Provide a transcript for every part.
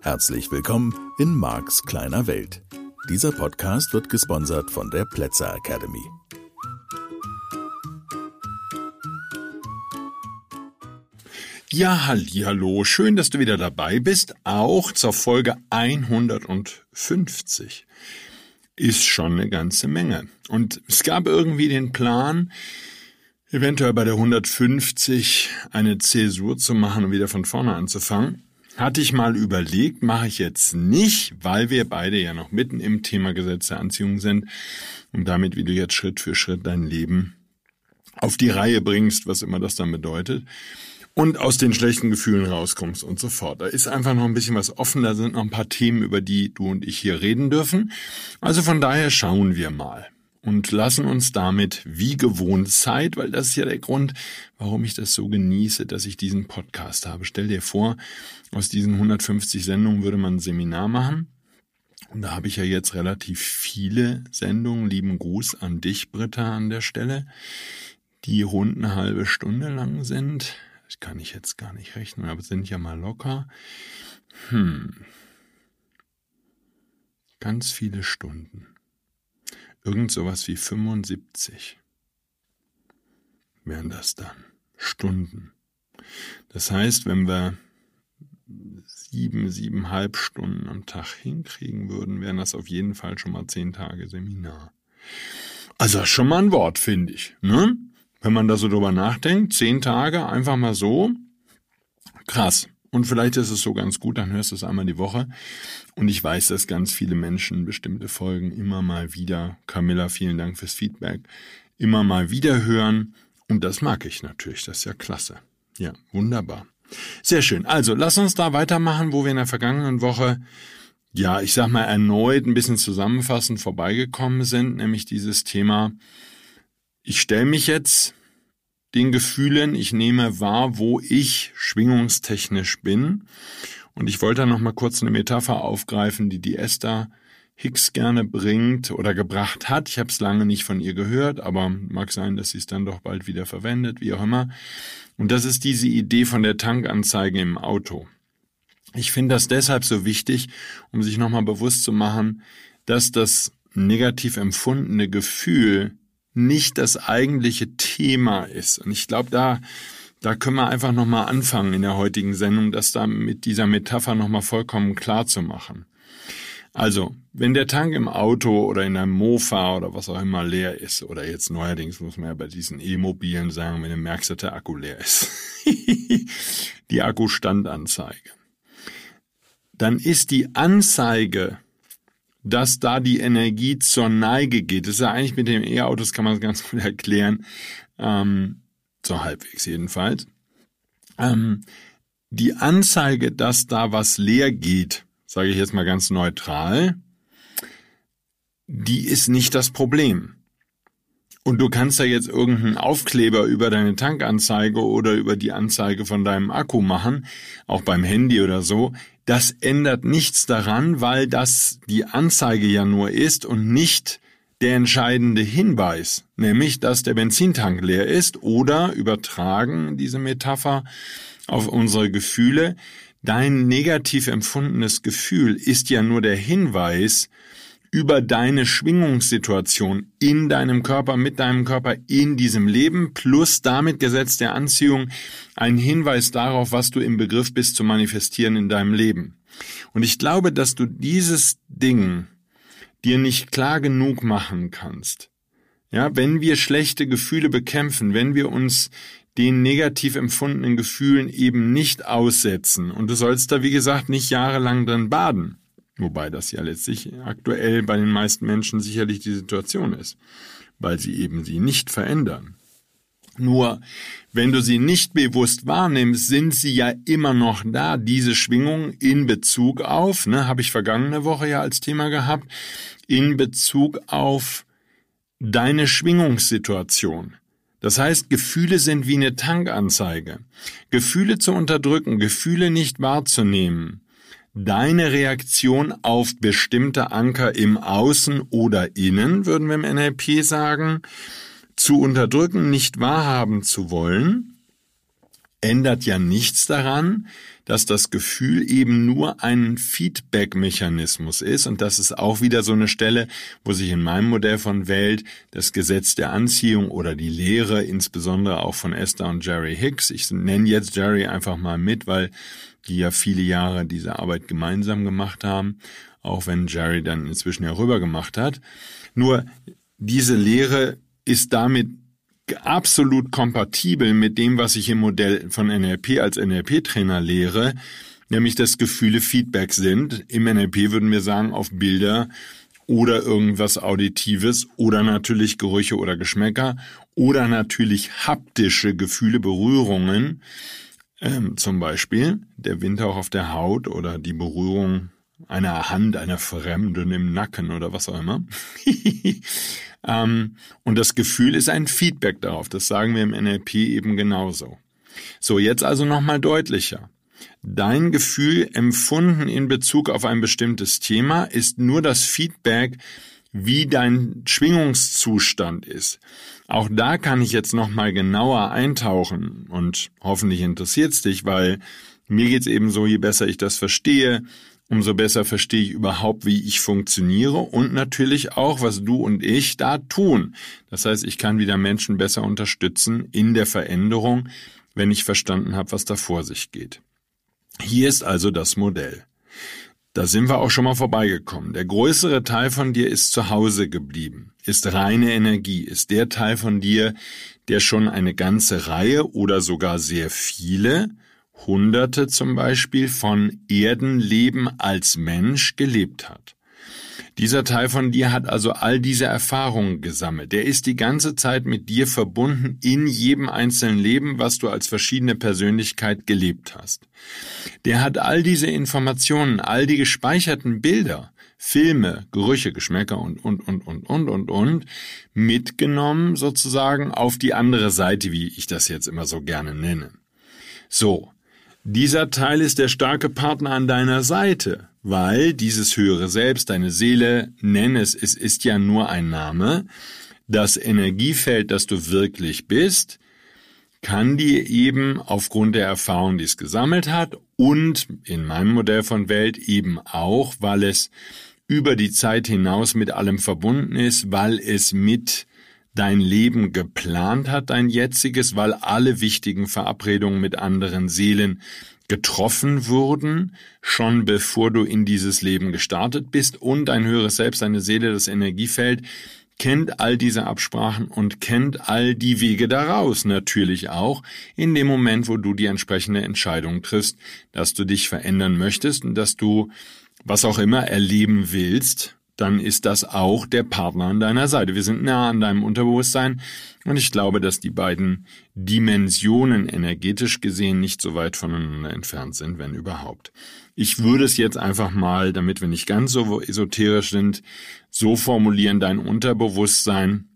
Herzlich willkommen in Marks kleiner Welt. Dieser Podcast wird gesponsert von der Plätzer Academy. Ja, hallo, schön, dass du wieder dabei bist, auch zur Folge 150. Ist schon eine ganze Menge. Und es gab irgendwie den Plan, eventuell bei der 150 eine Zäsur zu machen und wieder von vorne anzufangen. Hatte ich mal überlegt, mache ich jetzt nicht, weil wir beide ja noch mitten im Thema Gesetz der Anziehung sind und damit, wie du jetzt Schritt für Schritt dein Leben auf die Reihe bringst, was immer das dann bedeutet und aus den schlechten Gefühlen rauskommst und so fort. Da ist einfach noch ein bisschen was offen, da sind noch ein paar Themen, über die du und ich hier reden dürfen. Also von daher schauen wir mal und lassen uns damit wie gewohnt Zeit, weil das ist ja der Grund, warum ich das so genieße, dass ich diesen Podcast habe. Stell dir vor, aus diesen 150 Sendungen würde man ein Seminar machen. Und da habe ich ja jetzt relativ viele Sendungen. Lieben Gruß an dich, Britta, an der Stelle, die rund eine halbe Stunde lang sind. Das kann ich jetzt gar nicht rechnen, aber sind ja mal locker. Hm. Ganz viele Stunden. Irgend sowas wie 75 wären das dann. Stunden. Das heißt, wenn wir sieben, siebeneinhalb Stunden am Tag hinkriegen würden, wären das auf jeden Fall schon mal zehn Tage Seminar. Also schon mal ein Wort, finde ich. Ne? Wenn man da so drüber nachdenkt, zehn Tage einfach mal so, krass. Und vielleicht ist es so ganz gut, dann hörst du es einmal die Woche. Und ich weiß, dass ganz viele Menschen bestimmte Folgen immer mal wieder, Camilla, vielen Dank fürs Feedback, immer mal wieder hören. Und das mag ich natürlich, das ist ja klasse. Ja, wunderbar. Sehr schön. Also, lass uns da weitermachen, wo wir in der vergangenen Woche, ja, ich sag mal, erneut ein bisschen zusammenfassend vorbeigekommen sind, nämlich dieses Thema, ich stelle mich jetzt den Gefühlen, ich nehme wahr, wo ich schwingungstechnisch bin. Und ich wollte da noch mal kurz eine Metapher aufgreifen, die die Esther Hicks gerne bringt oder gebracht hat. Ich habe es lange nicht von ihr gehört, aber mag sein, dass sie es dann doch bald wieder verwendet, wie auch immer. Und das ist diese Idee von der Tankanzeige im Auto. Ich finde das deshalb so wichtig, um sich nochmal bewusst zu machen, dass das negativ empfundene Gefühl nicht das eigentliche Thema ist. Und ich glaube, da, da können wir einfach nochmal anfangen in der heutigen Sendung, das da mit dieser Metapher nochmal vollkommen klar zu machen. Also, wenn der Tank im Auto oder in einem Mofa oder was auch immer leer ist, oder jetzt neuerdings muss man ja bei diesen E-Mobilen sagen, wenn du merkst, dass der Akku leer ist, die Akkustandanzeige, dann ist die Anzeige dass da die Energie zur Neige geht. Das ist ja eigentlich mit dem E-Autos kann man es ganz gut erklären, ähm, so halbwegs jedenfalls. Ähm, die Anzeige, dass da was leer geht, sage ich jetzt mal ganz neutral, die ist nicht das Problem. Und du kannst ja jetzt irgendeinen Aufkleber über deine Tankanzeige oder über die Anzeige von deinem Akku machen, auch beim Handy oder so. Das ändert nichts daran, weil das die Anzeige ja nur ist und nicht der entscheidende Hinweis, nämlich dass der Benzintank leer ist oder übertragen diese Metapher auf unsere Gefühle. Dein negativ empfundenes Gefühl ist ja nur der Hinweis über deine Schwingungssituation in deinem Körper, mit deinem Körper in diesem Leben, plus damit Gesetz der Anziehung ein Hinweis darauf, was du im Begriff bist zu manifestieren in deinem Leben. Und ich glaube, dass du dieses Ding dir nicht klar genug machen kannst. Ja, wenn wir schlechte Gefühle bekämpfen, wenn wir uns den negativ empfundenen Gefühlen eben nicht aussetzen, und du sollst da, wie gesagt, nicht jahrelang drin baden, Wobei das ja letztlich aktuell bei den meisten Menschen sicherlich die Situation ist, weil sie eben sie nicht verändern. Nur, wenn du sie nicht bewusst wahrnimmst, sind sie ja immer noch da, diese Schwingung in Bezug auf, ne, habe ich vergangene Woche ja als Thema gehabt, in Bezug auf deine Schwingungssituation. Das heißt, Gefühle sind wie eine Tankanzeige. Gefühle zu unterdrücken, Gefühle nicht wahrzunehmen, deine Reaktion auf bestimmte Anker im Außen oder Innen, würden wir im NLP sagen, zu unterdrücken, nicht wahrhaben zu wollen, ändert ja nichts daran, dass das Gefühl eben nur ein Feedback-Mechanismus ist und das ist auch wieder so eine Stelle, wo sich in meinem Modell von Welt das Gesetz der Anziehung oder die Lehre, insbesondere auch von Esther und Jerry Hicks, ich nenne jetzt Jerry einfach mal mit, weil die ja viele Jahre diese Arbeit gemeinsam gemacht haben, auch wenn Jerry dann inzwischen ja rüber gemacht hat. Nur diese Lehre ist damit absolut kompatibel mit dem, was ich im Modell von NLP als NLP-Trainer lehre, nämlich dass Gefühle Feedback sind. Im NLP würden wir sagen, auf Bilder oder irgendwas Auditives oder natürlich Gerüche oder Geschmäcker oder natürlich haptische Gefühle, Berührungen, ähm, zum Beispiel der Windhauch auf der Haut oder die Berührung einer Hand einer Fremden im Nacken oder was auch immer. Ähm, und das Gefühl ist ein Feedback darauf. Das sagen wir im NLP eben genauso. So, jetzt also nochmal deutlicher. Dein Gefühl empfunden in Bezug auf ein bestimmtes Thema ist nur das Feedback, wie dein Schwingungszustand ist. Auch da kann ich jetzt nochmal genauer eintauchen und hoffentlich interessiert es dich, weil mir geht's eben so, je besser ich das verstehe, umso besser verstehe ich überhaupt, wie ich funktioniere und natürlich auch, was du und ich da tun. Das heißt, ich kann wieder Menschen besser unterstützen in der Veränderung, wenn ich verstanden habe, was da vor sich geht. Hier ist also das Modell. Da sind wir auch schon mal vorbeigekommen. Der größere Teil von dir ist zu Hause geblieben, ist reine Energie, ist der Teil von dir, der schon eine ganze Reihe oder sogar sehr viele Hunderte zum Beispiel von Erdenleben als Mensch gelebt hat. Dieser Teil von dir hat also all diese Erfahrungen gesammelt. Der ist die ganze Zeit mit dir verbunden in jedem einzelnen Leben, was du als verschiedene Persönlichkeit gelebt hast. Der hat all diese Informationen, all die gespeicherten Bilder, Filme, Gerüche, Geschmäcker und, und, und, und, und, und, und, mitgenommen sozusagen auf die andere Seite, wie ich das jetzt immer so gerne nenne. So. Dieser Teil ist der starke Partner an deiner Seite, weil dieses höhere Selbst, deine Seele, nenn es, es ist ja nur ein Name, das Energiefeld, das du wirklich bist, kann dir eben aufgrund der Erfahrung, die es gesammelt hat und in meinem Modell von Welt eben auch, weil es über die Zeit hinaus mit allem verbunden ist, weil es mit dein Leben geplant hat, dein jetziges, weil alle wichtigen Verabredungen mit anderen Seelen getroffen wurden, schon bevor du in dieses Leben gestartet bist und dein höheres Selbst, deine Seele, das Energiefeld, kennt all diese Absprachen und kennt all die Wege daraus natürlich auch in dem Moment, wo du die entsprechende Entscheidung triffst, dass du dich verändern möchtest und dass du was auch immer erleben willst, dann ist das auch der Partner an deiner Seite. Wir sind nah an deinem Unterbewusstsein und ich glaube, dass die beiden Dimensionen energetisch gesehen nicht so weit voneinander entfernt sind, wenn überhaupt. Ich würde es jetzt einfach mal, damit wir nicht ganz so esoterisch sind, so formulieren, dein Unterbewusstsein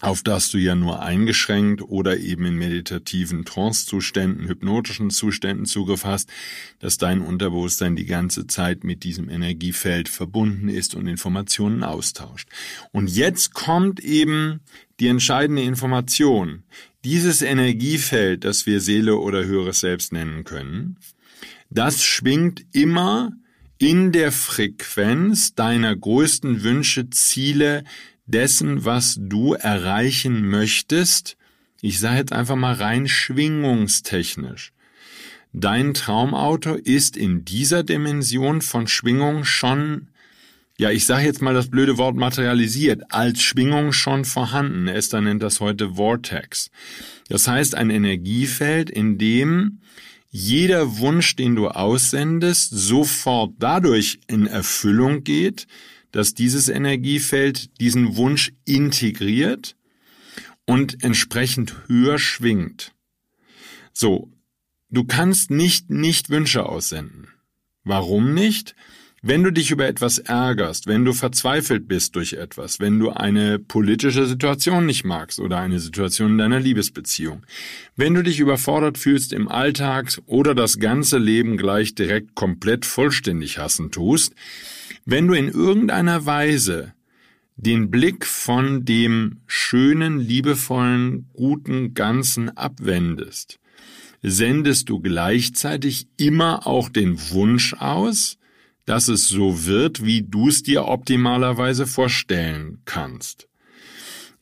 auf das du ja nur eingeschränkt oder eben in meditativen Trancezuständen, hypnotischen Zuständen Zugriff hast, dass dein Unterbewusstsein die ganze Zeit mit diesem Energiefeld verbunden ist und Informationen austauscht. Und jetzt kommt eben die entscheidende Information. Dieses Energiefeld, das wir Seele oder höheres Selbst nennen können, das schwingt immer in der Frequenz deiner größten Wünsche, Ziele, dessen, was du erreichen möchtest, ich sage jetzt einfach mal rein schwingungstechnisch. Dein Traumauto ist in dieser Dimension von Schwingung schon, ja, ich sage jetzt mal das blöde Wort materialisiert, als Schwingung schon vorhanden. Esther nennt das heute Vortex. Das heißt ein Energiefeld, in dem jeder Wunsch, den du aussendest, sofort dadurch in Erfüllung geht, dass dieses Energiefeld diesen Wunsch integriert und entsprechend höher schwingt. So, du kannst nicht nicht Wünsche aussenden. Warum nicht? Wenn du dich über etwas ärgerst, wenn du verzweifelt bist durch etwas, wenn du eine politische Situation nicht magst oder eine Situation in deiner Liebesbeziehung, wenn du dich überfordert fühlst im Alltag oder das ganze Leben gleich direkt komplett vollständig hassen tust, wenn du in irgendeiner Weise den Blick von dem schönen, liebevollen, guten Ganzen abwendest, sendest du gleichzeitig immer auch den Wunsch aus, dass es so wird, wie du es dir optimalerweise vorstellen kannst.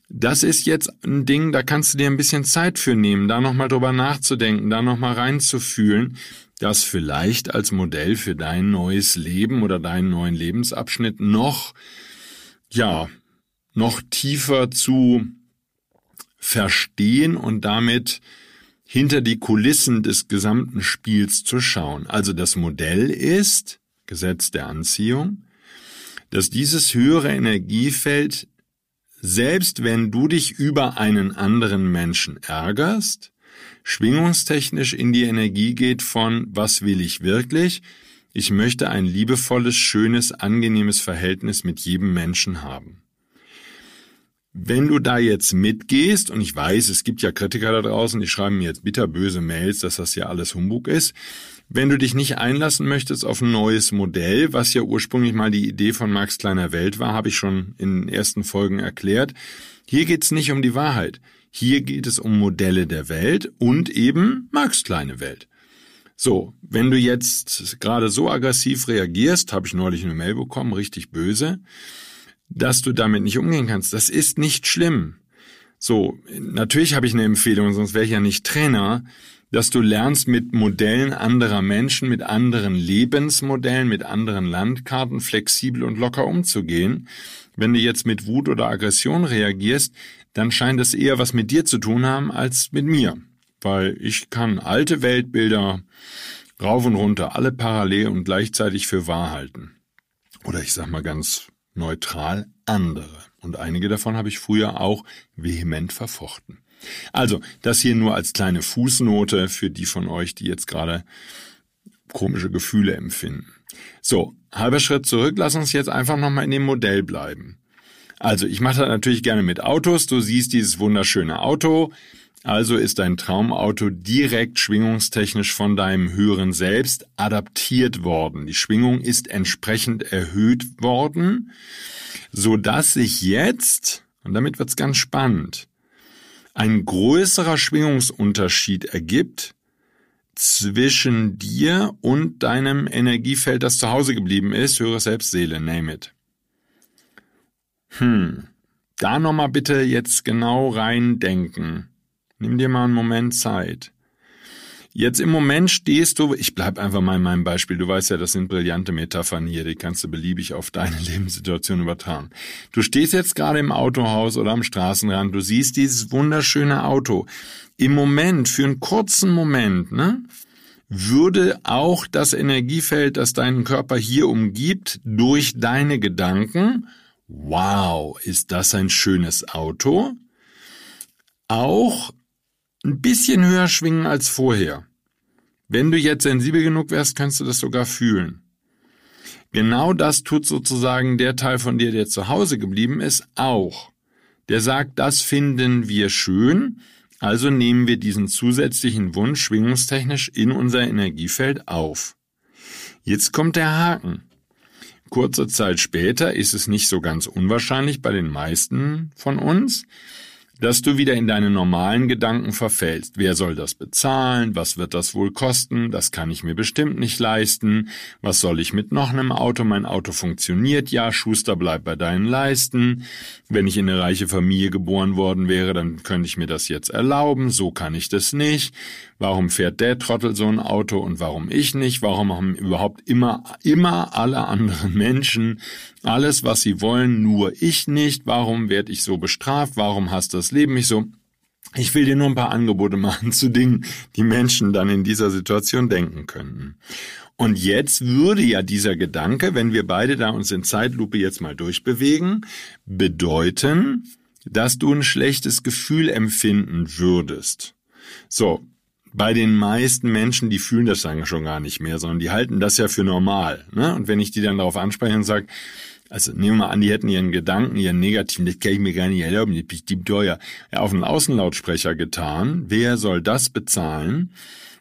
Das ist jetzt ein Ding, da kannst du dir ein bisschen Zeit für nehmen, da nochmal drüber nachzudenken, da nochmal reinzufühlen, das vielleicht als Modell für dein neues Leben oder deinen neuen Lebensabschnitt noch, ja, noch tiefer zu verstehen und damit hinter die Kulissen des gesamten Spiels zu schauen. Also das Modell ist, Gesetz der Anziehung, dass dieses höhere Energiefeld, selbst wenn du dich über einen anderen Menschen ärgerst, schwingungstechnisch in die Energie geht von was will ich wirklich? Ich möchte ein liebevolles, schönes, angenehmes Verhältnis mit jedem Menschen haben. Wenn du da jetzt mitgehst, und ich weiß, es gibt ja Kritiker da draußen, die schreiben mir jetzt bitterböse Mails, dass das ja alles Humbug ist, wenn du dich nicht einlassen möchtest auf ein neues Modell, was ja ursprünglich mal die Idee von Max Kleiner Welt war, habe ich schon in den ersten Folgen erklärt. Hier geht's nicht um die Wahrheit. Hier geht es um Modelle der Welt und eben Max Kleine Welt. So, wenn du jetzt gerade so aggressiv reagierst, habe ich neulich eine Mail bekommen, richtig böse, dass du damit nicht umgehen kannst. Das ist nicht schlimm. So, natürlich habe ich eine Empfehlung, sonst wäre ich ja nicht Trainer dass du lernst, mit Modellen anderer Menschen, mit anderen Lebensmodellen, mit anderen Landkarten flexibel und locker umzugehen. Wenn du jetzt mit Wut oder Aggression reagierst, dann scheint es eher was mit dir zu tun haben als mit mir. Weil ich kann alte Weltbilder rauf und runter, alle parallel und gleichzeitig für wahr halten. Oder ich sag mal ganz neutral andere. Und einige davon habe ich früher auch vehement verfochten. Also, das hier nur als kleine Fußnote für die von euch, die jetzt gerade komische Gefühle empfinden. So, halber Schritt zurück, lass uns jetzt einfach nochmal in dem Modell bleiben. Also, ich mache das natürlich gerne mit Autos. Du siehst dieses wunderschöne Auto. Also ist dein Traumauto direkt schwingungstechnisch von deinem höheren Selbst adaptiert worden. Die Schwingung ist entsprechend erhöht worden, so dass sich jetzt, und damit wird's ganz spannend, ein größerer Schwingungsunterschied ergibt zwischen dir und deinem Energiefeld, das zu Hause geblieben ist, höhere Selbstseele, name it. Hm, da nochmal bitte jetzt genau reindenken. Nimm dir mal einen Moment Zeit. Jetzt im Moment stehst du, ich bleib einfach mal in meinem Beispiel, du weißt ja, das sind brillante Metaphern hier, die kannst du beliebig auf deine Lebenssituation übertragen. Du stehst jetzt gerade im Autohaus oder am Straßenrand, du siehst dieses wunderschöne Auto. Im Moment, für einen kurzen Moment, ne, würde auch das Energiefeld, das deinen Körper hier umgibt, durch deine Gedanken, wow, ist das ein schönes Auto, auch ein bisschen höher schwingen als vorher. Wenn du jetzt sensibel genug wärst, kannst du das sogar fühlen. Genau das tut sozusagen der Teil von dir, der zu Hause geblieben ist, auch. Der sagt, das finden wir schön, also nehmen wir diesen zusätzlichen Wunsch schwingungstechnisch in unser Energiefeld auf. Jetzt kommt der Haken. Kurze Zeit später ist es nicht so ganz unwahrscheinlich bei den meisten von uns, dass du wieder in deine normalen Gedanken verfällst. Wer soll das bezahlen? Was wird das wohl kosten? Das kann ich mir bestimmt nicht leisten. Was soll ich mit noch einem Auto? Mein Auto funktioniert ja. Schuster bleibt bei deinen Leisten. Wenn ich in eine reiche Familie geboren worden wäre, dann könnte ich mir das jetzt erlauben. So kann ich das nicht. Warum fährt der Trottel so ein Auto und warum ich nicht? Warum haben überhaupt immer, immer alle anderen Menschen alles, was sie wollen, nur ich nicht? Warum werde ich so bestraft? Warum hasst das Leben mich so? Ich will dir nur ein paar Angebote machen zu Dingen, die Menschen dann in dieser Situation denken könnten. Und jetzt würde ja dieser Gedanke, wenn wir beide da uns in Zeitlupe jetzt mal durchbewegen, bedeuten, dass du ein schlechtes Gefühl empfinden würdest. So, bei den meisten Menschen, die fühlen das dann schon gar nicht mehr, sondern die halten das ja für normal. Ne? Und wenn ich die dann darauf anspreche und sage, also nehmen wir mal an, die hätten ihren Gedanken, ihren negativen, das kann ich mir gar nicht erlauben, das ist bestimmt teuer, auf einen Außenlautsprecher getan. Wer soll das bezahlen?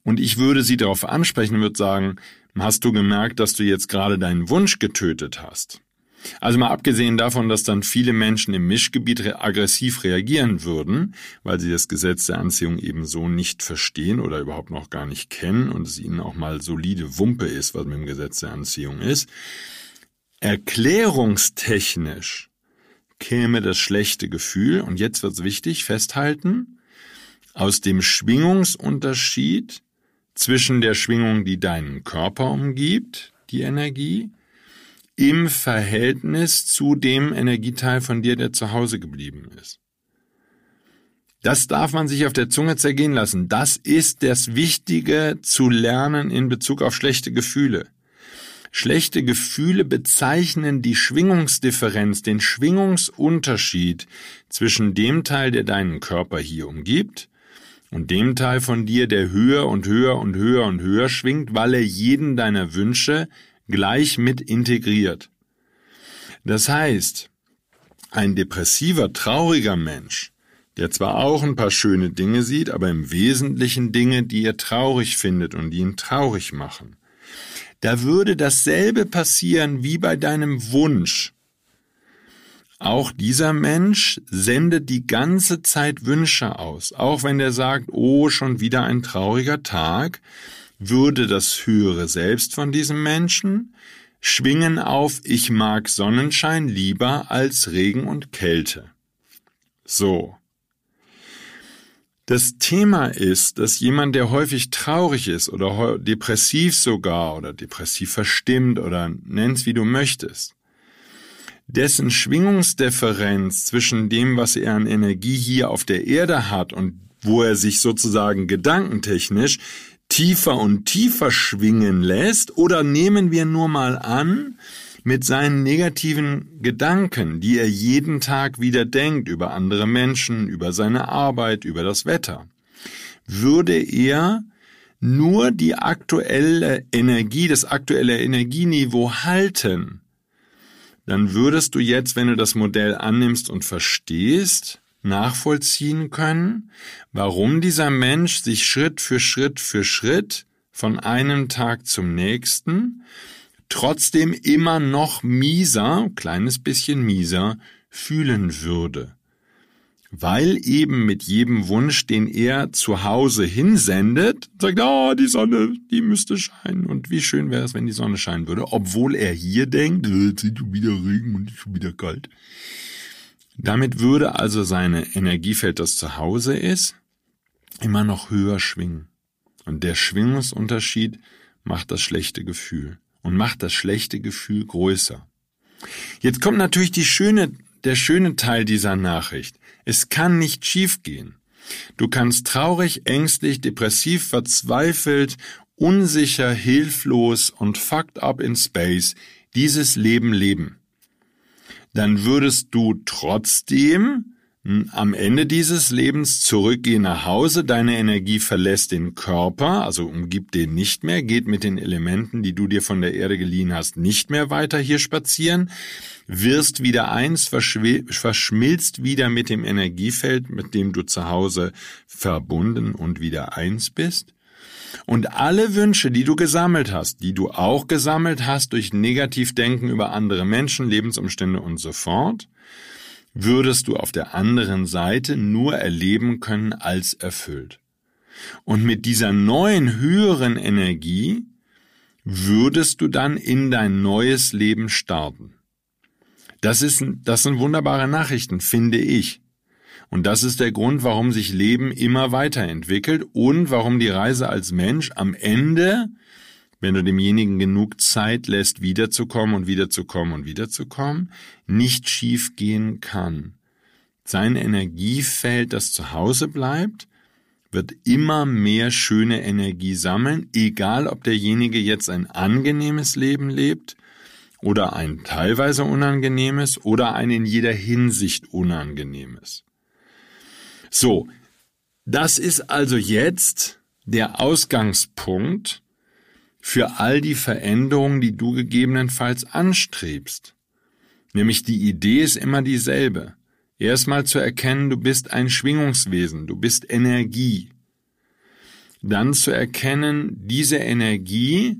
Und ich würde sie darauf ansprechen und würde sagen, hast du gemerkt, dass du jetzt gerade deinen Wunsch getötet hast? Also mal abgesehen davon, dass dann viele Menschen im Mischgebiet aggressiv reagieren würden, weil sie das Gesetz der Anziehung eben so nicht verstehen oder überhaupt noch gar nicht kennen und es ihnen auch mal solide Wumpe ist, was mit dem Gesetz der Anziehung ist. Erklärungstechnisch käme das schlechte Gefühl, und jetzt wird's wichtig, festhalten, aus dem Schwingungsunterschied zwischen der Schwingung, die deinen Körper umgibt, die Energie, im Verhältnis zu dem Energieteil von dir, der zu Hause geblieben ist. Das darf man sich auf der Zunge zergehen lassen. Das ist das Wichtige zu lernen in Bezug auf schlechte Gefühle. Schlechte Gefühle bezeichnen die Schwingungsdifferenz, den Schwingungsunterschied zwischen dem Teil, der deinen Körper hier umgibt, und dem Teil von dir, der höher und höher und höher und höher schwingt, weil er jeden deiner Wünsche gleich mit integriert. Das heißt, ein depressiver, trauriger Mensch, der zwar auch ein paar schöne Dinge sieht, aber im Wesentlichen Dinge, die er traurig findet und die ihn traurig machen, da würde dasselbe passieren wie bei deinem Wunsch. Auch dieser Mensch sendet die ganze Zeit Wünsche aus. Auch wenn er sagt, oh, schon wieder ein trauriger Tag, würde das höhere Selbst von diesem Menschen schwingen auf Ich mag Sonnenschein lieber als Regen und Kälte. So. Das Thema ist, dass jemand, der häufig traurig ist oder depressiv sogar oder depressiv verstimmt oder nenn's wie du möchtest, dessen Schwingungsdifferenz zwischen dem, was er an Energie hier auf der Erde hat und wo er sich sozusagen gedankentechnisch tiefer und tiefer schwingen lässt, oder nehmen wir nur mal an, mit seinen negativen Gedanken, die er jeden Tag wieder denkt über andere Menschen, über seine Arbeit, über das Wetter, würde er nur die aktuelle Energie, das aktuelle Energieniveau halten, dann würdest du jetzt, wenn du das Modell annimmst und verstehst, nachvollziehen können, warum dieser Mensch sich Schritt für Schritt für Schritt von einem Tag zum nächsten trotzdem immer noch mieser, kleines bisschen mieser, fühlen würde. Weil eben mit jedem Wunsch, den er zu Hause hinsendet, sagt, ah, oh, die Sonne, die müsste scheinen und wie schön wäre es, wenn die Sonne scheinen würde, obwohl er hier denkt, äh, jetzt ist schon wieder Regen und ist schon wieder kalt. Damit würde also seine Energiefeld, das zu Hause ist, immer noch höher schwingen. Und der Schwingungsunterschied macht das schlechte Gefühl und macht das schlechte Gefühl größer. Jetzt kommt natürlich die schöne, der schöne Teil dieser Nachricht. Es kann nicht schiefgehen. Du kannst traurig, ängstlich, depressiv, verzweifelt, unsicher, hilflos und fucked up in space dieses Leben leben dann würdest du trotzdem am Ende dieses Lebens zurückgehen nach Hause, deine Energie verlässt den Körper, also umgibt den nicht mehr, geht mit den Elementen, die du dir von der Erde geliehen hast, nicht mehr weiter hier spazieren, wirst wieder eins, verschmilzt wieder mit dem Energiefeld, mit dem du zu Hause verbunden und wieder eins bist. Und alle Wünsche, die du gesammelt hast, die du auch gesammelt hast durch Negativdenken über andere Menschen, Lebensumstände und so fort, würdest du auf der anderen Seite nur erleben können als erfüllt. Und mit dieser neuen höheren Energie würdest du dann in dein neues Leben starten. Das ist, das sind wunderbare Nachrichten, finde ich. Und das ist der Grund, warum sich Leben immer weiterentwickelt und warum die Reise als Mensch am Ende, wenn du demjenigen genug Zeit lässt, wiederzukommen und wiederzukommen und wiederzukommen, nicht schief gehen kann. Sein Energiefeld, das zu Hause bleibt, wird immer mehr schöne Energie sammeln, egal ob derjenige jetzt ein angenehmes Leben lebt oder ein teilweise unangenehmes oder ein in jeder Hinsicht unangenehmes. So, das ist also jetzt der Ausgangspunkt für all die Veränderungen, die du gegebenenfalls anstrebst. Nämlich die Idee ist immer dieselbe. Erstmal zu erkennen, du bist ein Schwingungswesen, du bist Energie. Dann zu erkennen, diese Energie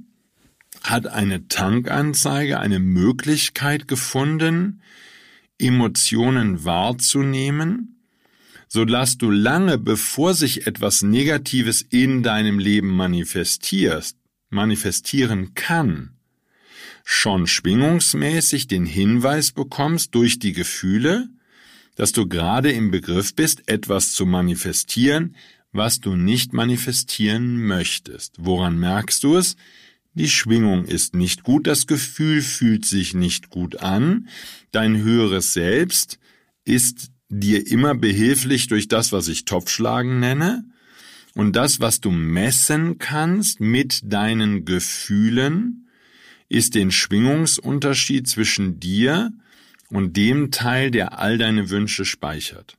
hat eine Tankanzeige, eine Möglichkeit gefunden, Emotionen wahrzunehmen, so dass du lange bevor sich etwas Negatives in deinem Leben manifestierst, manifestieren kann, schon schwingungsmäßig den Hinweis bekommst durch die Gefühle, dass du gerade im Begriff bist, etwas zu manifestieren, was du nicht manifestieren möchtest. Woran merkst du es? Die Schwingung ist nicht gut, das Gefühl fühlt sich nicht gut an, dein höheres Selbst ist dir immer behilflich durch das, was ich Topfschlagen nenne, und das, was du messen kannst mit deinen Gefühlen, ist den Schwingungsunterschied zwischen dir und dem Teil, der all deine Wünsche speichert.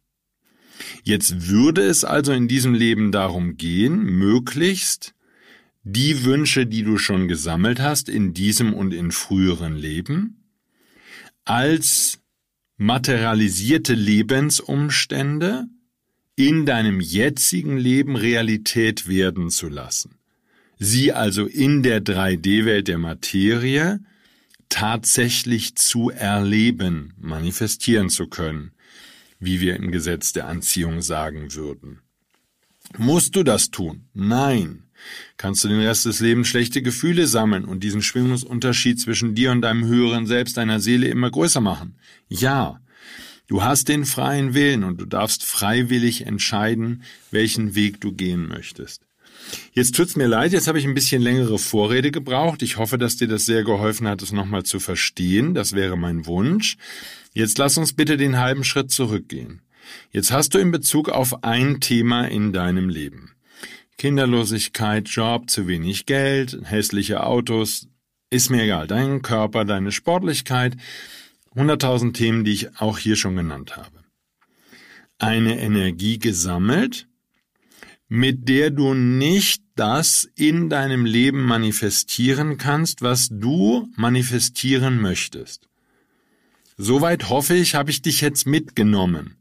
Jetzt würde es also in diesem Leben darum gehen, möglichst die Wünsche, die du schon gesammelt hast in diesem und in früheren Leben, als materialisierte Lebensumstände in deinem jetzigen Leben Realität werden zu lassen. Sie also in der 3D-Welt der Materie tatsächlich zu erleben, manifestieren zu können, wie wir im Gesetz der Anziehung sagen würden. Musst du das tun? Nein. Kannst du den Rest des Lebens schlechte Gefühle sammeln und diesen Schwingungsunterschied zwischen dir und deinem höheren Selbst, deiner Seele immer größer machen? Ja. Du hast den freien Willen und du darfst freiwillig entscheiden, welchen Weg du gehen möchtest. Jetzt tut's mir leid, jetzt habe ich ein bisschen längere Vorrede gebraucht. Ich hoffe, dass dir das sehr geholfen hat, es nochmal zu verstehen. Das wäre mein Wunsch. Jetzt lass uns bitte den halben Schritt zurückgehen. Jetzt hast du in Bezug auf ein Thema in deinem Leben. Kinderlosigkeit, Job, zu wenig Geld, hässliche Autos, ist mir egal. Dein Körper, deine Sportlichkeit, hunderttausend Themen, die ich auch hier schon genannt habe. Eine Energie gesammelt, mit der du nicht das in deinem Leben manifestieren kannst, was du manifestieren möchtest. Soweit hoffe ich, habe ich dich jetzt mitgenommen.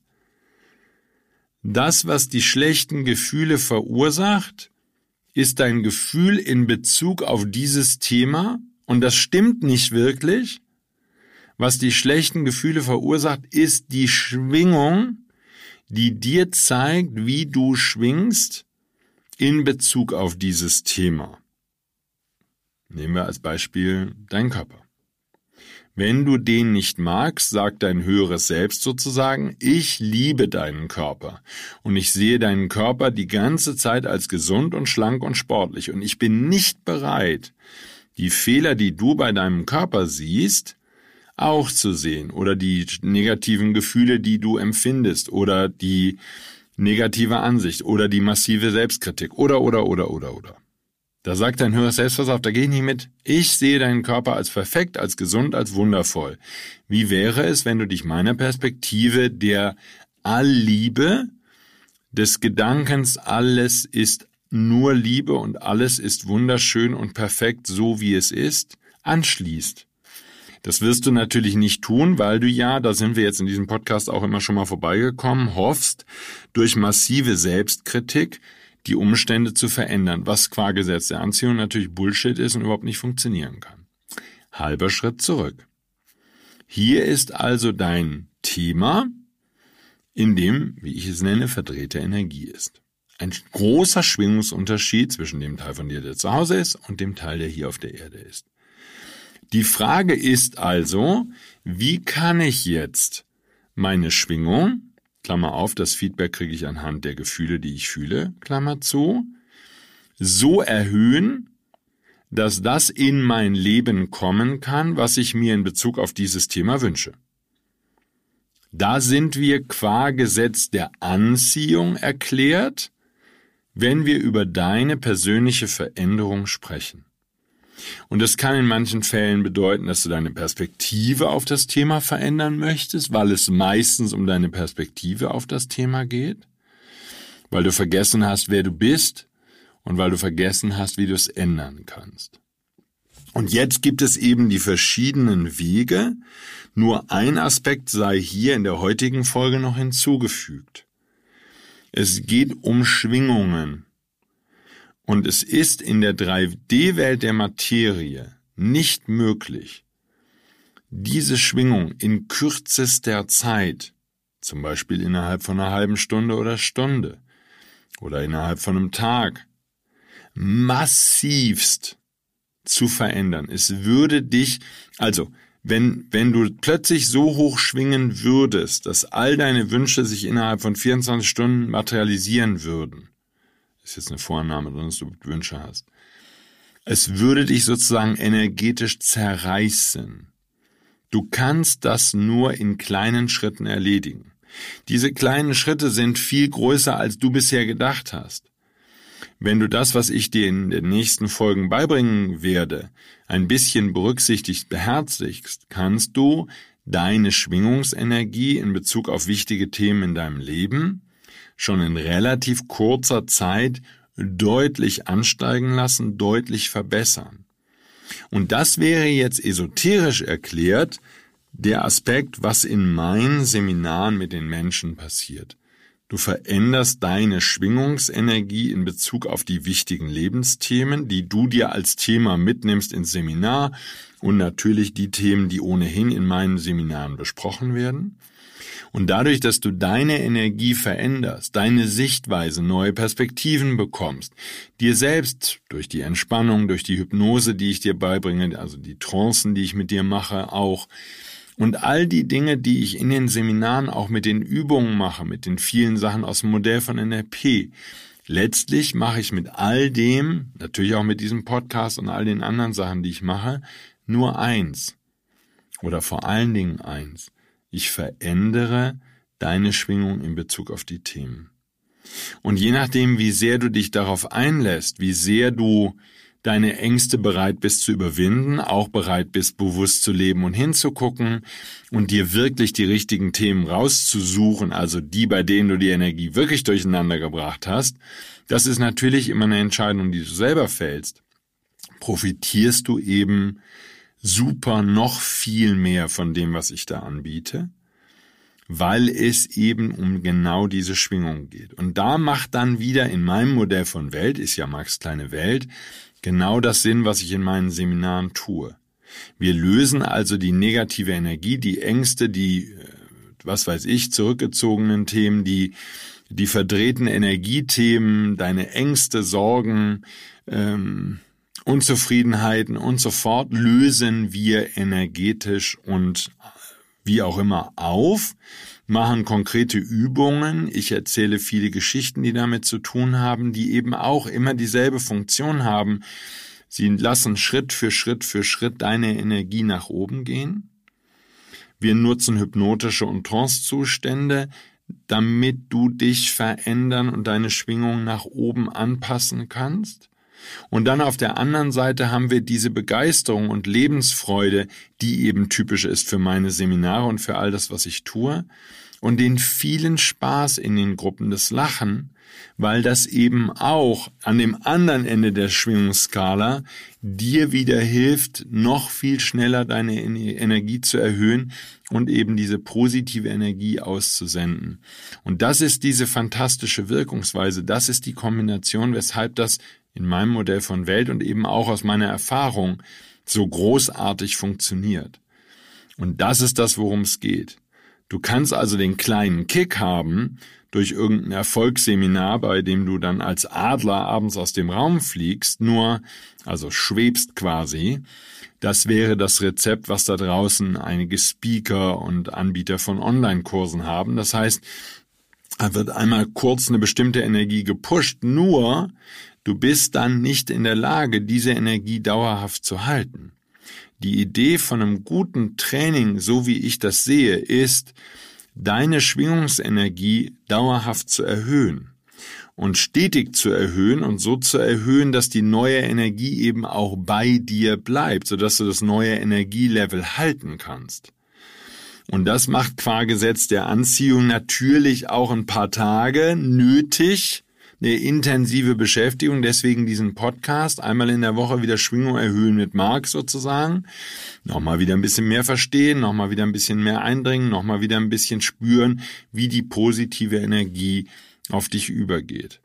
Das, was die schlechten Gefühle verursacht, ist dein Gefühl in Bezug auf dieses Thema, und das stimmt nicht wirklich. Was die schlechten Gefühle verursacht, ist die Schwingung, die dir zeigt, wie du schwingst in Bezug auf dieses Thema. Nehmen wir als Beispiel deinen Körper. Wenn du den nicht magst, sagt dein höheres Selbst sozusagen, ich liebe deinen Körper und ich sehe deinen Körper die ganze Zeit als gesund und schlank und sportlich und ich bin nicht bereit, die Fehler, die du bei deinem Körper siehst, auch zu sehen oder die negativen Gefühle, die du empfindest oder die negative Ansicht oder die massive Selbstkritik oder oder oder oder oder. Da sagt dein höheres Selbstversauf, da geh ich nicht mit. Ich sehe deinen Körper als perfekt, als gesund, als wundervoll. Wie wäre es, wenn du dich meiner Perspektive der Allliebe, des Gedankens, alles ist nur Liebe und alles ist wunderschön und perfekt, so wie es ist, anschließt? Das wirst du natürlich nicht tun, weil du ja, da sind wir jetzt in diesem Podcast auch immer schon mal vorbeigekommen, hoffst, durch massive Selbstkritik die Umstände zu verändern, was qua Gesetz der Anziehung natürlich Bullshit ist und überhaupt nicht funktionieren kann. Halber Schritt zurück. Hier ist also dein Thema, in dem, wie ich es nenne, verdrehte Energie ist. Ein großer Schwingungsunterschied zwischen dem Teil von dir, der zu Hause ist, und dem Teil, der hier auf der Erde ist. Die Frage ist also, wie kann ich jetzt meine Schwingung, Klammer auf, das Feedback kriege ich anhand der Gefühle, die ich fühle, Klammer zu, so erhöhen, dass das in mein Leben kommen kann, was ich mir in Bezug auf dieses Thema wünsche. Da sind wir qua Gesetz der Anziehung erklärt, wenn wir über deine persönliche Veränderung sprechen. Und das kann in manchen Fällen bedeuten, dass du deine Perspektive auf das Thema verändern möchtest, weil es meistens um deine Perspektive auf das Thema geht, weil du vergessen hast, wer du bist und weil du vergessen hast, wie du es ändern kannst. Und jetzt gibt es eben die verschiedenen Wege. Nur ein Aspekt sei hier in der heutigen Folge noch hinzugefügt. Es geht um Schwingungen. Und es ist in der 3D-Welt der Materie nicht möglich, diese Schwingung in kürzester Zeit, zum Beispiel innerhalb von einer halben Stunde oder Stunde oder innerhalb von einem Tag, massivst zu verändern. Es würde dich, also wenn, wenn du plötzlich so hoch schwingen würdest, dass all deine Wünsche sich innerhalb von 24 Stunden materialisieren würden, ist jetzt eine Vorannahme, dass du Wünsche hast, es würde dich sozusagen energetisch zerreißen. Du kannst das nur in kleinen Schritten erledigen. Diese kleinen Schritte sind viel größer, als du bisher gedacht hast. Wenn du das, was ich dir in den nächsten Folgen beibringen werde, ein bisschen berücksichtigt beherzigst, kannst du deine Schwingungsenergie in Bezug auf wichtige Themen in deinem Leben schon in relativ kurzer Zeit deutlich ansteigen lassen, deutlich verbessern. Und das wäre jetzt esoterisch erklärt der Aspekt, was in meinen Seminaren mit den Menschen passiert. Du veränderst deine Schwingungsenergie in Bezug auf die wichtigen Lebensthemen, die du dir als Thema mitnimmst ins Seminar und natürlich die Themen, die ohnehin in meinen Seminaren besprochen werden. Und dadurch, dass du deine Energie veränderst, deine Sichtweise, neue Perspektiven bekommst, dir selbst durch die Entspannung, durch die Hypnose, die ich dir beibringe, also die Trancen, die ich mit dir mache, auch, und all die Dinge, die ich in den Seminaren auch mit den Übungen mache, mit den vielen Sachen aus dem Modell von NLP, letztlich mache ich mit all dem, natürlich auch mit diesem Podcast und all den anderen Sachen, die ich mache, nur eins. Oder vor allen Dingen eins. Ich verändere deine Schwingung in Bezug auf die Themen. Und je nachdem, wie sehr du dich darauf einlässt, wie sehr du deine Ängste bereit bist zu überwinden, auch bereit bist, bewusst zu leben und hinzugucken und dir wirklich die richtigen Themen rauszusuchen, also die, bei denen du die Energie wirklich durcheinander gebracht hast, das ist natürlich immer eine Entscheidung, die du selber fällst. Profitierst du eben super noch viel mehr von dem, was ich da anbiete, weil es eben um genau diese Schwingung geht. Und da macht dann wieder in meinem Modell von Welt, ist ja Max kleine Welt, genau das Sinn, was ich in meinen Seminaren tue. Wir lösen also die negative Energie, die Ängste, die, äh, was weiß ich, zurückgezogenen Themen, die, die verdrehten Energiethemen, deine Ängste, Sorgen, ähm, Unzufriedenheiten und so fort lösen wir energetisch und wie auch immer auf, machen konkrete Übungen, ich erzähle viele Geschichten, die damit zu tun haben, die eben auch immer dieselbe Funktion haben. Sie lassen Schritt für Schritt für Schritt deine Energie nach oben gehen. Wir nutzen hypnotische und Trancezustände, damit du dich verändern und deine Schwingung nach oben anpassen kannst. Und dann auf der anderen Seite haben wir diese Begeisterung und Lebensfreude, die eben typisch ist für meine Seminare und für all das, was ich tue. Und den vielen Spaß in den Gruppen, das Lachen, weil das eben auch an dem anderen Ende der Schwingungsskala dir wieder hilft, noch viel schneller deine Energie zu erhöhen und eben diese positive Energie auszusenden. Und das ist diese fantastische Wirkungsweise, das ist die Kombination, weshalb das in meinem Modell von Welt und eben auch aus meiner Erfahrung so großartig funktioniert. Und das ist das, worum es geht. Du kannst also den kleinen Kick haben durch irgendein Erfolgsseminar, bei dem du dann als Adler abends aus dem Raum fliegst, nur, also schwebst quasi. Das wäre das Rezept, was da draußen einige Speaker und Anbieter von Online-Kursen haben. Das heißt, da wird einmal kurz eine bestimmte Energie gepusht, nur Du bist dann nicht in der Lage, diese Energie dauerhaft zu halten. Die Idee von einem guten Training, so wie ich das sehe, ist, deine Schwingungsenergie dauerhaft zu erhöhen und stetig zu erhöhen und so zu erhöhen, dass die neue Energie eben auch bei dir bleibt, sodass du das neue Energielevel halten kannst. Und das macht qua Gesetz der Anziehung natürlich auch ein paar Tage nötig, eine intensive Beschäftigung, deswegen diesen Podcast. Einmal in der Woche wieder Schwingung erhöhen mit Marc sozusagen. Nochmal wieder ein bisschen mehr verstehen, nochmal wieder ein bisschen mehr eindringen, nochmal wieder ein bisschen spüren, wie die positive Energie auf dich übergeht.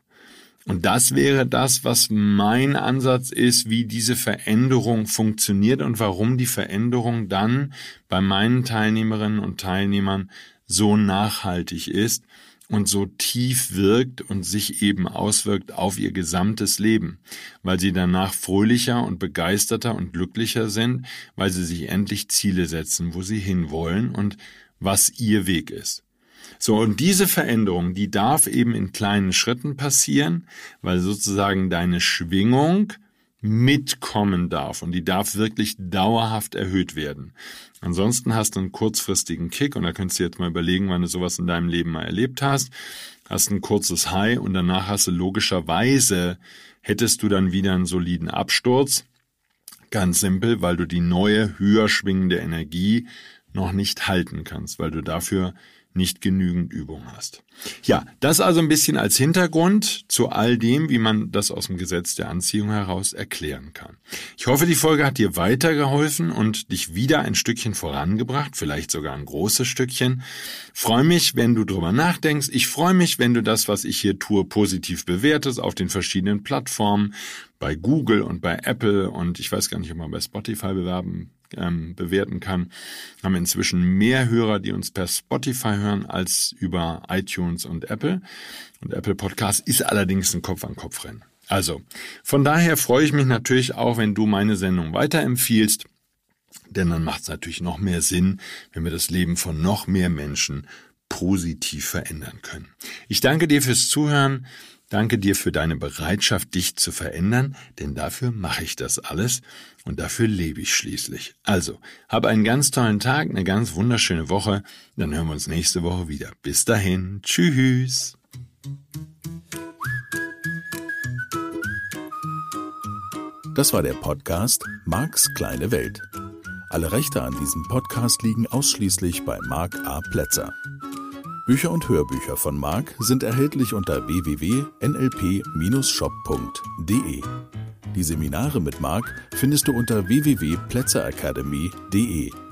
Und das wäre das, was mein Ansatz ist, wie diese Veränderung funktioniert und warum die Veränderung dann bei meinen Teilnehmerinnen und Teilnehmern so nachhaltig ist und so tief wirkt und sich eben auswirkt auf ihr gesamtes Leben, weil sie danach fröhlicher und begeisterter und glücklicher sind, weil sie sich endlich Ziele setzen, wo sie hinwollen und was ihr Weg ist. So, und diese Veränderung, die darf eben in kleinen Schritten passieren, weil sozusagen deine Schwingung mitkommen darf und die darf wirklich dauerhaft erhöht werden. Ansonsten hast du einen kurzfristigen Kick und da könntest du jetzt mal überlegen, wann du sowas in deinem Leben mal erlebt hast. Hast ein kurzes High und danach hast du logischerweise, hättest du dann wieder einen soliden Absturz. Ganz simpel, weil du die neue, höher schwingende Energie noch nicht halten kannst, weil du dafür nicht genügend Übung hast. Ja, das also ein bisschen als Hintergrund zu all dem, wie man das aus dem Gesetz der Anziehung heraus erklären kann. Ich hoffe, die Folge hat dir weitergeholfen und dich wieder ein Stückchen vorangebracht, vielleicht sogar ein großes Stückchen. Freue mich, wenn du drüber nachdenkst. Ich freue mich, wenn du das, was ich hier tue, positiv bewertest auf den verschiedenen Plattformen, bei Google und bei Apple und ich weiß gar nicht, ob man bei Spotify bewerben ähm, bewerten kann. Haben inzwischen mehr Hörer, die uns per Spotify hören, als über iTunes und Apple. Und Apple Podcast ist allerdings ein Kopf-an-Kopf-Rennen. Also, von daher freue ich mich natürlich auch, wenn du meine Sendung weiterempfiehlst. Denn dann macht es natürlich noch mehr Sinn, wenn wir das Leben von noch mehr Menschen positiv verändern können. Ich danke dir fürs Zuhören. Danke dir für deine Bereitschaft, dich zu verändern, denn dafür mache ich das alles und dafür lebe ich schließlich. Also, hab einen ganz tollen Tag, eine ganz wunderschöne Woche, dann hören wir uns nächste Woche wieder. Bis dahin, tschüss. Das war der Podcast Marks kleine Welt. Alle Rechte an diesem Podcast liegen ausschließlich bei Mark A. Plätzer. Bücher und Hörbücher von Marc sind erhältlich unter www.nlp-shop.de. Die Seminare mit Marc findest du unter www.plätzeracademy.de.